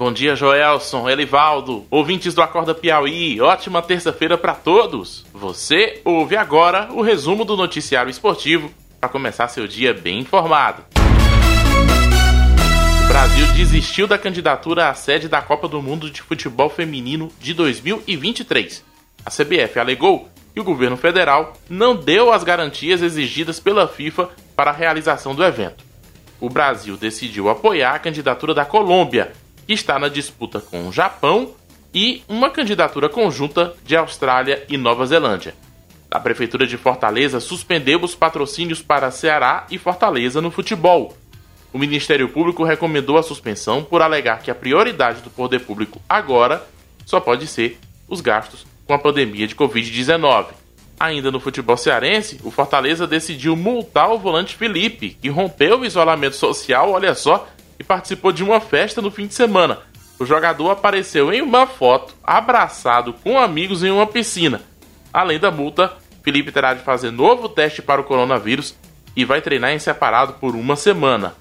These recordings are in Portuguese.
Bom dia, Joelson, Elivaldo, ouvintes do Acorda Piauí. Ótima terça-feira para todos. Você ouve agora o resumo do noticiário esportivo para começar seu dia bem informado. O Brasil desistiu da candidatura à sede da Copa do Mundo de Futebol Feminino de 2023. A CBF alegou que o governo federal não deu as garantias exigidas pela FIFA para a realização do evento o Brasil decidiu apoiar a candidatura da Colômbia, que está na disputa com o Japão, e uma candidatura conjunta de Austrália e Nova Zelândia. A Prefeitura de Fortaleza suspendeu os patrocínios para Ceará e Fortaleza no futebol. O Ministério Público recomendou a suspensão por alegar que a prioridade do poder público agora só pode ser os gastos com a pandemia de Covid-19. Ainda no futebol cearense, o Fortaleza decidiu multar o volante Felipe, que rompeu o isolamento social, olha só, e participou de uma festa no fim de semana. O jogador apareceu em uma foto abraçado com amigos em uma piscina. Além da multa, Felipe terá de fazer novo teste para o coronavírus e vai treinar em separado por uma semana.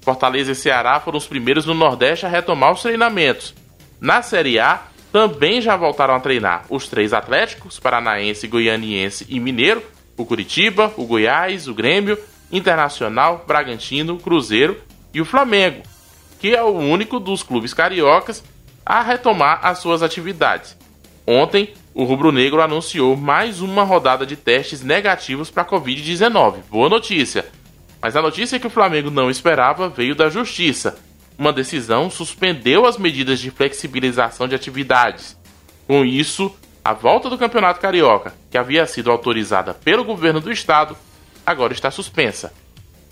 Fortaleza e Ceará foram os primeiros no Nordeste a retomar os treinamentos. Na Série A, também já voltaram a treinar os três Atléticos, Paranaense, Goianiense e Mineiro, o Curitiba, o Goiás, o Grêmio, Internacional, Bragantino, Cruzeiro e o Flamengo, que é o único dos clubes cariocas a retomar as suas atividades. Ontem, o Rubro Negro anunciou mais uma rodada de testes negativos para a Covid-19. Boa notícia! Mas a notícia que o Flamengo não esperava veio da Justiça uma decisão suspendeu as medidas de flexibilização de atividades. Com isso, a volta do Campeonato Carioca, que havia sido autorizada pelo governo do estado, agora está suspensa.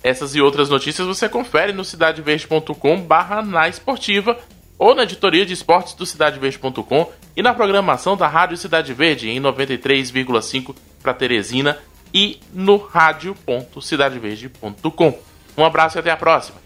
Essas e outras notícias você confere no cidadeverde.com barra na esportiva ou na editoria de esportes do cidadeverde.com e na programação da Rádio Cidade Verde em 93,5 para Teresina e no rádio.cidadeverde.com. Um abraço e até a próxima.